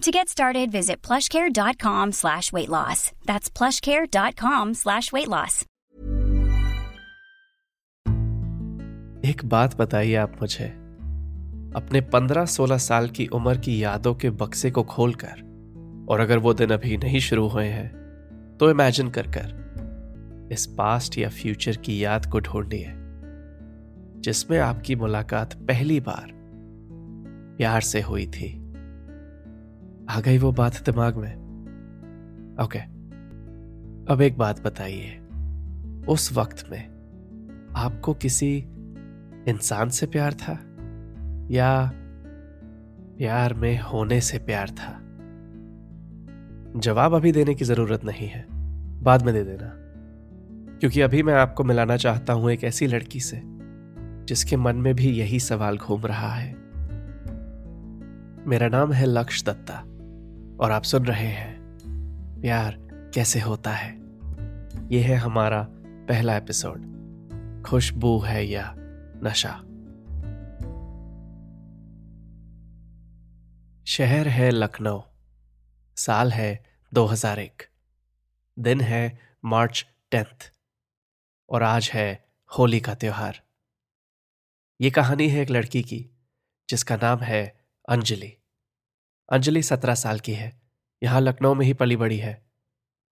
To get started, visit plushcare.com slash weight loss. That's plushcare.com slash weight loss. एक बात बताइए आप मुझे अपने पंद्रह सोलह साल की उम्र की यादों के बक्से को खोलकर और अगर वो दिन अभी नहीं शुरू हुए हैं तो इमेजिन कर कर इस पास्ट या फ्यूचर की याद को ढूंढिए जिसमें आपकी मुलाकात पहली बार प्यार से हुई थी आ गई वो बात दिमाग में। ओके अब एक बात बताइए। उस वक्त में आपको किसी इंसान से प्यार था? या प्यार में होने से प्यार था? जवाब अभी देने की ज़रूरत नहीं है। बाद में दे देना। क्योंकि अभी मैं आपको मिलाना चाहता हूँ एक ऐसी लड़की से, जिसके मन में भी यही सवाल घूम रहा है। मेरा नाम है लक्ष्य दत्ता। और आप सुन रहे हैं। प्यार कैसे होता है? यह है हमारा पहला एपिसोड। खुशबू है या नशा? शहर है लखनऊ। साल है 2001 दिन है मार्च टेंथ। और आज है होली का त्योहार। ये कहानी है एक लड़की की, जिसका नाम है अंजलि। अंजलि सत्रह साल की है। यहाँ लखनऊ में ही पली बड़ी है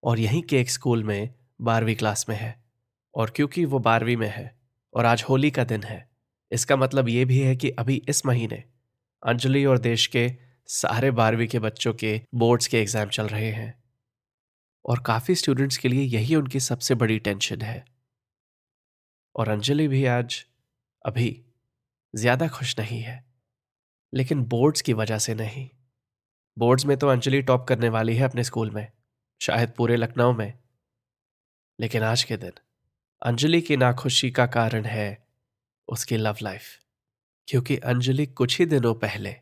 और यहीं के एक स्कूल में बारहवीं क्लास में है और क्योंकि वो बारहवीं में है और आज होली का दिन है, इसका मतलब ये भी है कि अभी इस महीने अंजलि और देश के सारे बारहवीं के बच्चों के बोर्ड्स के एग्ज़ाम चल रहे हैं और काफ़ी स्टूडेंट्स के लिए यही उनकी सबसे बड़ी टेंशन है। और अंजलि भी आज अभी ज़्यादा खुश नहीं है, लेकिन बोर्ड्स की वजह से नहीं। बोर्ड्स में तो अंजलि टॉप करने वाली है अपने स्कूल में, शायद पूरे लखनऊ में। लेकिन आज के दिन, अंजलि की नाखुशी का कारण है उसकी लव लाइफ क्योंकि अंजलि कुछ ही दिनों पहले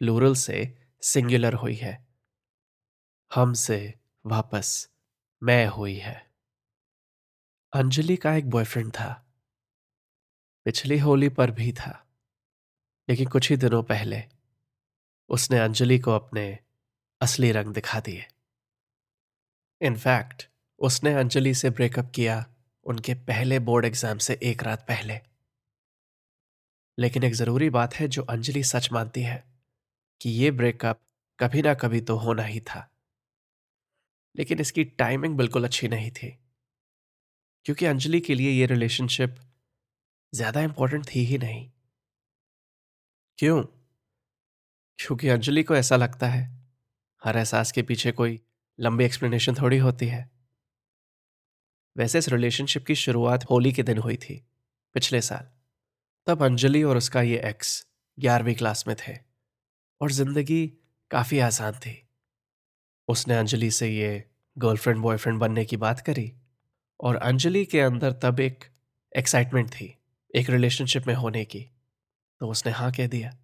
प्लूरल से सिंगुलर हुई है। हमसे वापस मैं हुई है। अंजलि का एक बॉयफ्रेंड था। पिछली होली पर भी था, लेकिन कुछ ही दिनों पहले उसने अंजलि को अपने असली रंग दिखा दिए। इनफैक्ट उसने अंजलि से ब्रेकअप किया उनके पहले बोर्ड एग्ज़ाम से एक रात पहले। लेकिन एक ज़रूरी बात है जो अंजलि सच मानती है, कि यह ब्रेकअप कभी ना कभी तो होना ही था। लेकिन इसकी टाइमिंग बिल्कुल अच्छी नहीं थी, क्योंकि अंजलि के लिए यह रिलेशनशिप ज़्यादा इंपॉर्टेंट थी ही नहीं। क्यों? क्योंकि अंजलि को ऐसा लगता है। हर एहसास के पीछे कोई लंबी एक्सप्लेनेशन थोड़ी होती है। वैसे इस रिलेशनशिप की शुरुआत होली के दिन हुई थी, पिछले साल। तब अंजलि और उसका ये एक्स ग्यारहवीं क्लास में थे और ज़िंदगी काफ़ी आसान थी। उसने अंजलि से ये गर्लफ्रेंड बॉयफ्रेंड बनने की बात करी और अंजलि के अंदर तब एक एक्साइटमेंट थी, एक रिलेशनशिप में होने की। तो उसने हाँ कह दिया।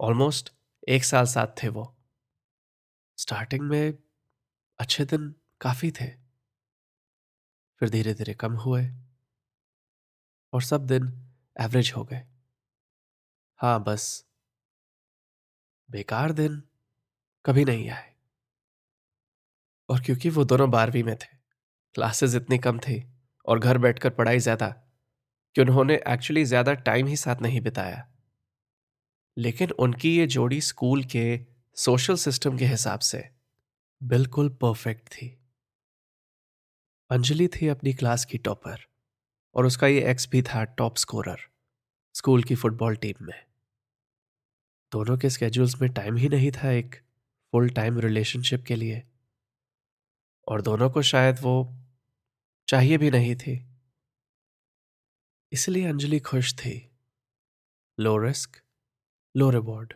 ऑलमोस्ट एक साल साथ थे वो। स्टार्टिंग में अच्छे दिन काफ़ी थे। फिर धीरे धीरे कम हुए। और सब दिन एवरेज हो गए। हाँ बस। बेकार दिन कभी नहीं आए। और क्योंकि वो दोनों बारहवीं में थे क्लासेस इतनी कम थी और घर बैठकर पढ़ाई ज़्यादा, कि उन्होंने एक्चुअली ज़्यादा टाइम ही साथ नहीं बिताया। लेकिन उनकी ये जोड़ी स्कूल के सोशल सिस्टम के हिसाब से बिल्कुल परफेक्ट थी। अंजलि थी अपनी क्लास की टॉपर और उसका ये एक्स भी था टॉप स्कोरर स्कूल की फुटबॉल टीम में। दोनों के स्केड्यूल्स में टाइम ही नहीं था एक फुल टाइम रिलेशनशिप के लिए। और दोनों को शायद वो चाहिए भी नहीं थी। इसलिए अंजलि खुश थी। Low risk low reward.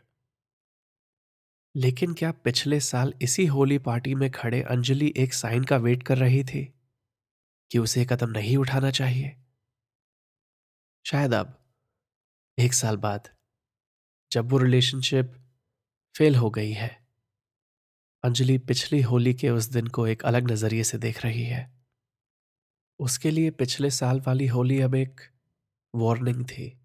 लेकिन क्या पिछले साल इसी होली पार्टी में खड़े अंजलि एक साइन का वेट कर रही थी कि उसे कदम नहीं उठाना चाहिए? शायद अब, एक साल बाद, जब वो रिलेशनशिप फेल हो गई है, अंजलि पिछली होली के उस दिन को एक अलग नज़रिए से देख रही है। उसके लिए पिछले साल वाली होली अब एक वार्निंग थी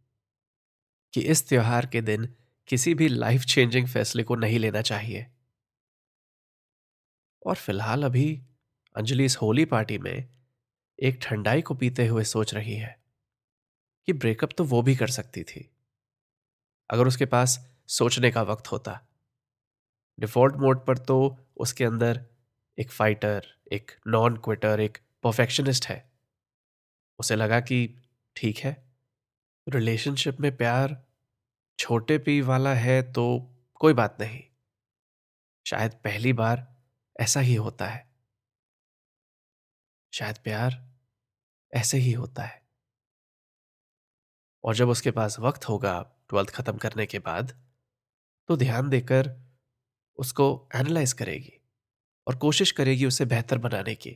कि इस त्योहार के दिन किसी भी लाइफ चेंजिंग फैसले को नहीं लेना चाहिए। और फ़िलहाल अभी अंजलि इस होली पार्टी में एक ठंडाई को पीते हुए सोच रही है कि ब्रेकअप तो वो भी कर सकती थी। अगर उसके पास सोचने का वक्त होता। डिफ़ॉल्ट मोड पर तो उसके अंदर एक फाइटर एक नॉन क्विटर एक परफेक्शनिस्ट है। उसे लगा कि ठीक है। रिलेशनशिप में प्यार छोटे पी वाला है तो कोई बात नहीं। शायद पहली बार ऐसा ही होता है। शायद प्यार ऐसे ही होता है। और जब उसके पास वक्त होगा ट्वेल्थ खत्म करने के बाद तो ध्यान देकर उसको एनालाइज करेगी और कोशिश करेगी उसे बेहतर बनाने की।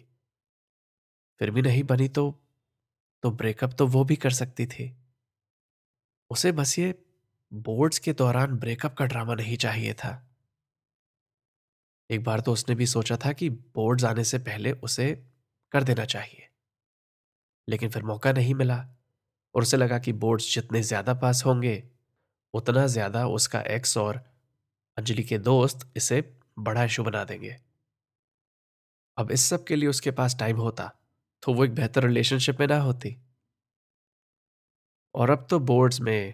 फिर भी नहीं बनी तो तो ब्रेकअप तो वो भी कर सकती थी। उसे बस ये बोर्ड्स के दौरान ब्रेकअप का ड्रामा नहीं चाहिए था। एक बार तो उसने भी सोचा था कि बोर्ड्स आने से पहले उसे कर देना चाहिए। लेकिन फिर मौका नहीं मिला और उसे लगा कि बोर्ड्स जितने ज़्यादा पास होंगे, उतना ज़्यादा उसका एक्स और अंजलि के दोस्त इसे बड़ा इशू बना देंगे। अब इस सब के लिए उसके पास टाइम होता तो वो एक बेहतर रिलेशनशिप में ना होती। और अब तो बोर्ड्स में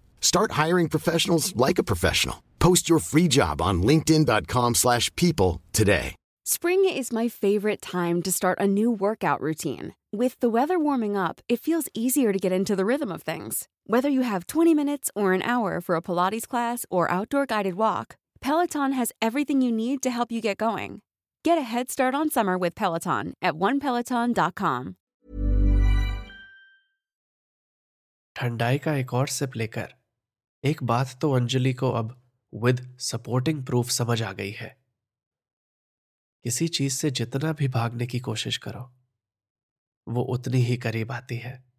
Start hiring professionals like a professional. Post your free job on linkedin.com/people today. Spring is my favorite time to start a new workout routine. With the weather warming up, it feels easier to get into the rhythm of things. Whether you have 20 minutes or an hour for a Pilates class or outdoor guided walk, Peloton has everything you need to help you get going. Get a head start on summer with Peloton at onepeloton.com. ठंडाई का एक और SIP लेकर एक बात तो अंजलि को अब with supporting proof समझ आ गई है। किसी चीज़ से जितना भी भागने की कोशिश करो, वो उतनी ही करीब आती है।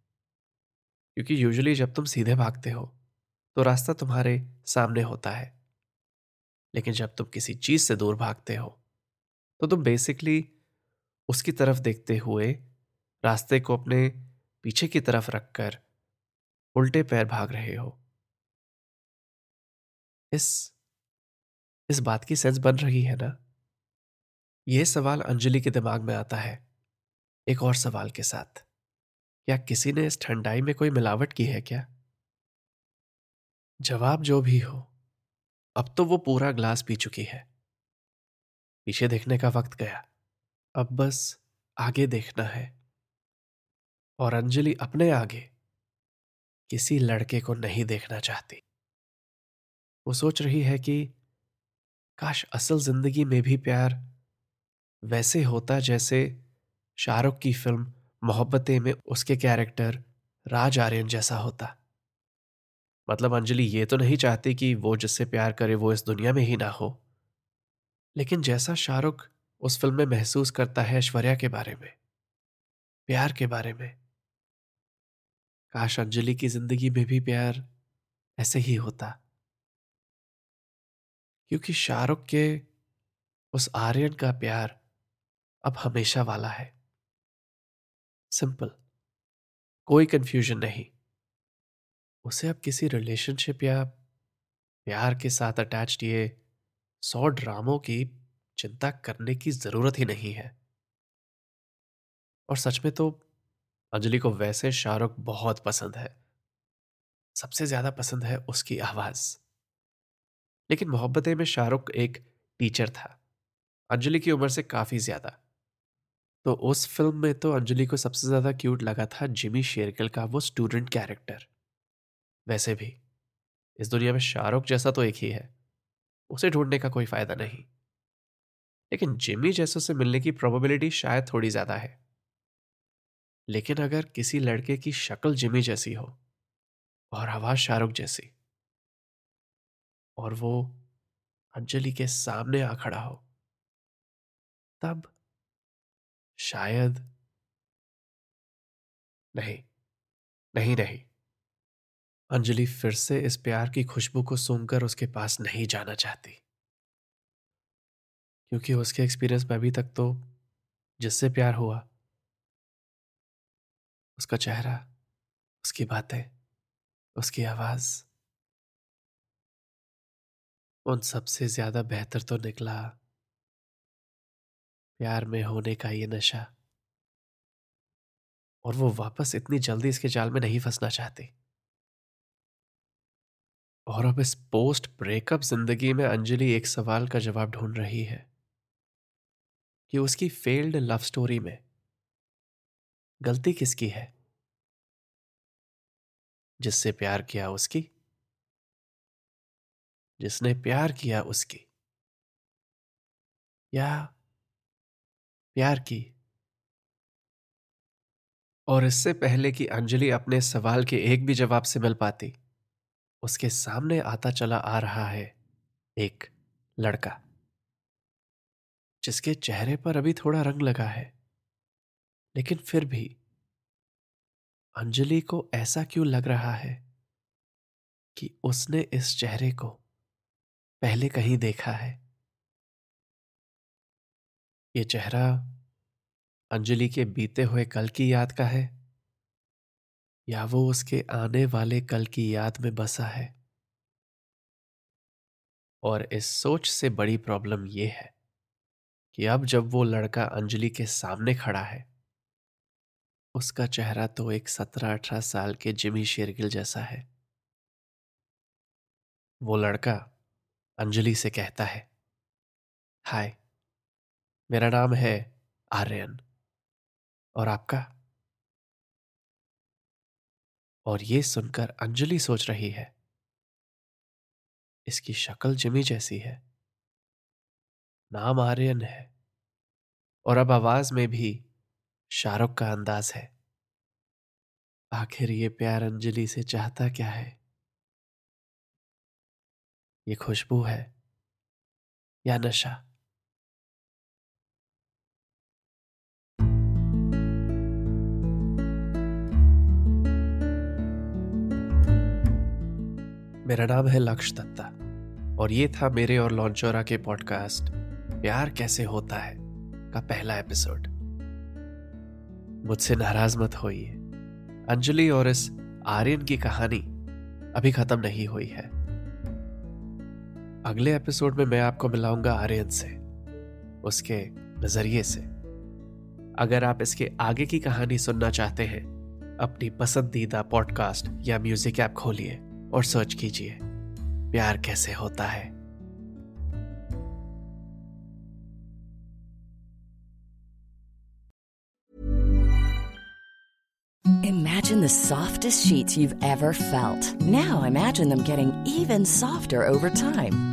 क्योंकि यूजुअली जब तुम सीधे भागते हो तो रास्ता तुम्हारे सामने होता है। लेकिन जब तुम किसी चीज़ से दूर भागते हो तो तुम बेसिकली उसकी तरफ़ देखते हुए रास्ते को अपने पीछे की तरफ़ रखकर उल्टे पैर भाग रहे हो। इस इस बात की सेंस बन रही है ना? यह सवाल अंजलि के दिमाग में आता है। एक और सवाल के साथ। क्या किसी ने इस ठंडाई में कोई मिलावट की है क्या? जवाब जो भी हो, अब तो वो पूरा ग्लास पी चुकी है। पीछे देखने का वक्त गया। अब बस आगे देखना है। और अंजलि अपने आगे किसी लड़के को नहीं देखना चाहती। वो सोच रही है कि, काश असल ज़िंदगी में भी प्यार वैसे होता जैसे शाहरुख की फ़िल्म मोहब्बतें में उसके कैरेक्टर राज आर्यन जैसा होता। मतलब अंजलि, ये तो नहीं चाहती कि वो जिससे प्यार करे वो इस दुनिया में ही ना हो। लेकिन जैसा शाहरुख उस फ़िल्म में महसूस करता है ऐश्वर्या के बारे में, प्यार के बारे में, काश अंजलि की ज़िंदगी में भी प्यार ऐसे ही होता। क्योंकि शाहरुख के उस आर्यन का प्यार अब हमेशा वाला है। सिंपल। कोई कंफ्यूजन नहीं। उसे अब किसी रिलेशनशिप या प्यार के साथ अटैच ये सौ ड्रामों की चिंता करने की ज़रूरत ही नहीं है। और सच में तो अंजलि को वैसे शाहरुख बहुत पसंद है। सबसे ज़्यादा पसंद है उसकी आवाज़। लेकिन मोहब्बतें में शाहरुख एक टीचर था, अंजलि की उम्र से काफ़ी ज़्यादा। तो उस फ़िल्म में तो अंजलि को सबसे ज़्यादा क्यूट लगा था जिमी शेरगिल का वो स्टूडेंट कैरेक्टर वैसे भी, इस दुनिया में शाहरुख जैसा तो एक ही है, उसे ढूँढने का कोई फ़ायदा नहीं। लेकिन जिमी जैसों से मिलने की प्रोबेबिलिटी शायद थोड़ी ज़्यादा है। लेकिन अगर किसी लड़के की शक्ल जिमी जैसी हो, और आवाज़ शाहरुख जैसी और वो अंजलि के सामने आ खड़ा हो। तब शायद नहीं नहीं नहीं अंजलि फिर से इस प्यार की खुशबू को सूंघकर उसके पास नहीं जाना चाहती। क्योंकि उसके एक्सपीरियंस में अभी तक तो जिससे प्यार हुआ, उसका चेहरा, उसकी बातें, उसकी आवाज़ उन सबसे ज़्यादा बेहतर तो निकला प्यार में होने का ये नशा। और वो वापस इतनी जल्दी इसके जाल में नहीं फंसना चाहती। और अब इस पोस्ट ब्रेकअप ज़िंदगी में अंजलि एक सवाल का जवाब ढूंढ रही है कि उसकी फेल्ड लव स्टोरी में गलती किसकी है? जिससे प्यार किया उसकी जिसने प्यार किया उसकी। या प्यार की। और इससे पहले कि अंजलि अपने सवाल के एक भी जवाब से मिल पाती, उसके सामने आता चला आ रहा है एक लड़का, जिसके चेहरे पर अभी थोड़ा रंग लगा है, लेकिन फिर भी अंजलि को ऐसा क्यों लग रहा है कि उसने इस चेहरे को पहले कहीं देखा है। ये चेहरा अंजलि के बीते हुए कल की याद का है, या वो उसके आने वाले कल की याद में बसा है? और इस सोच से बड़ी प्रॉब्लम यह है कि अब जब वो लड़का अंजलि के सामने खड़ा है, उसका चेहरा तो एक सत्रह अठारह साल के जिमी शेरगिल जैसा है। वो लड़का अंजलि से कहता है, हाय, मेरा नाम है आर्यन। और आपका? और ये सुनकर अंजलि सोच रही है, इसकी शक्ल जिमी जैसी है। नाम आर्यन है। और अब आवाज़ में भी शाहरुख का अंदाज है। आखिर ये प्यार अंजलि से चाहता क्या है? ये खुशबू है या नशा? मेरा नाम है लक्ष्य दत्ता और ये था मेरे और लॉन्चोरा के पॉडकास्ट, प्यार कैसे होता है? का पहला एपिसोड। मुझसे नाराज़ मत होइए। अंजलि और इस आर्यन की कहानी अभी खत्म नहीं हुई है। अगले एपिसोड में मैं आपको मिलाऊँगा आर्यन से, उसके नज़रिए से अगर आप इसके आगे की कहानी सुनना चाहते हैं, अपनी पसंदीदा पॉडकास्ट या म्यूज़िक ऐप खोलिए और सर्च कीजिए, प्यार कैसे होता है Imagine the softest sheets you've ever felt. Now imagine them getting even softer over time.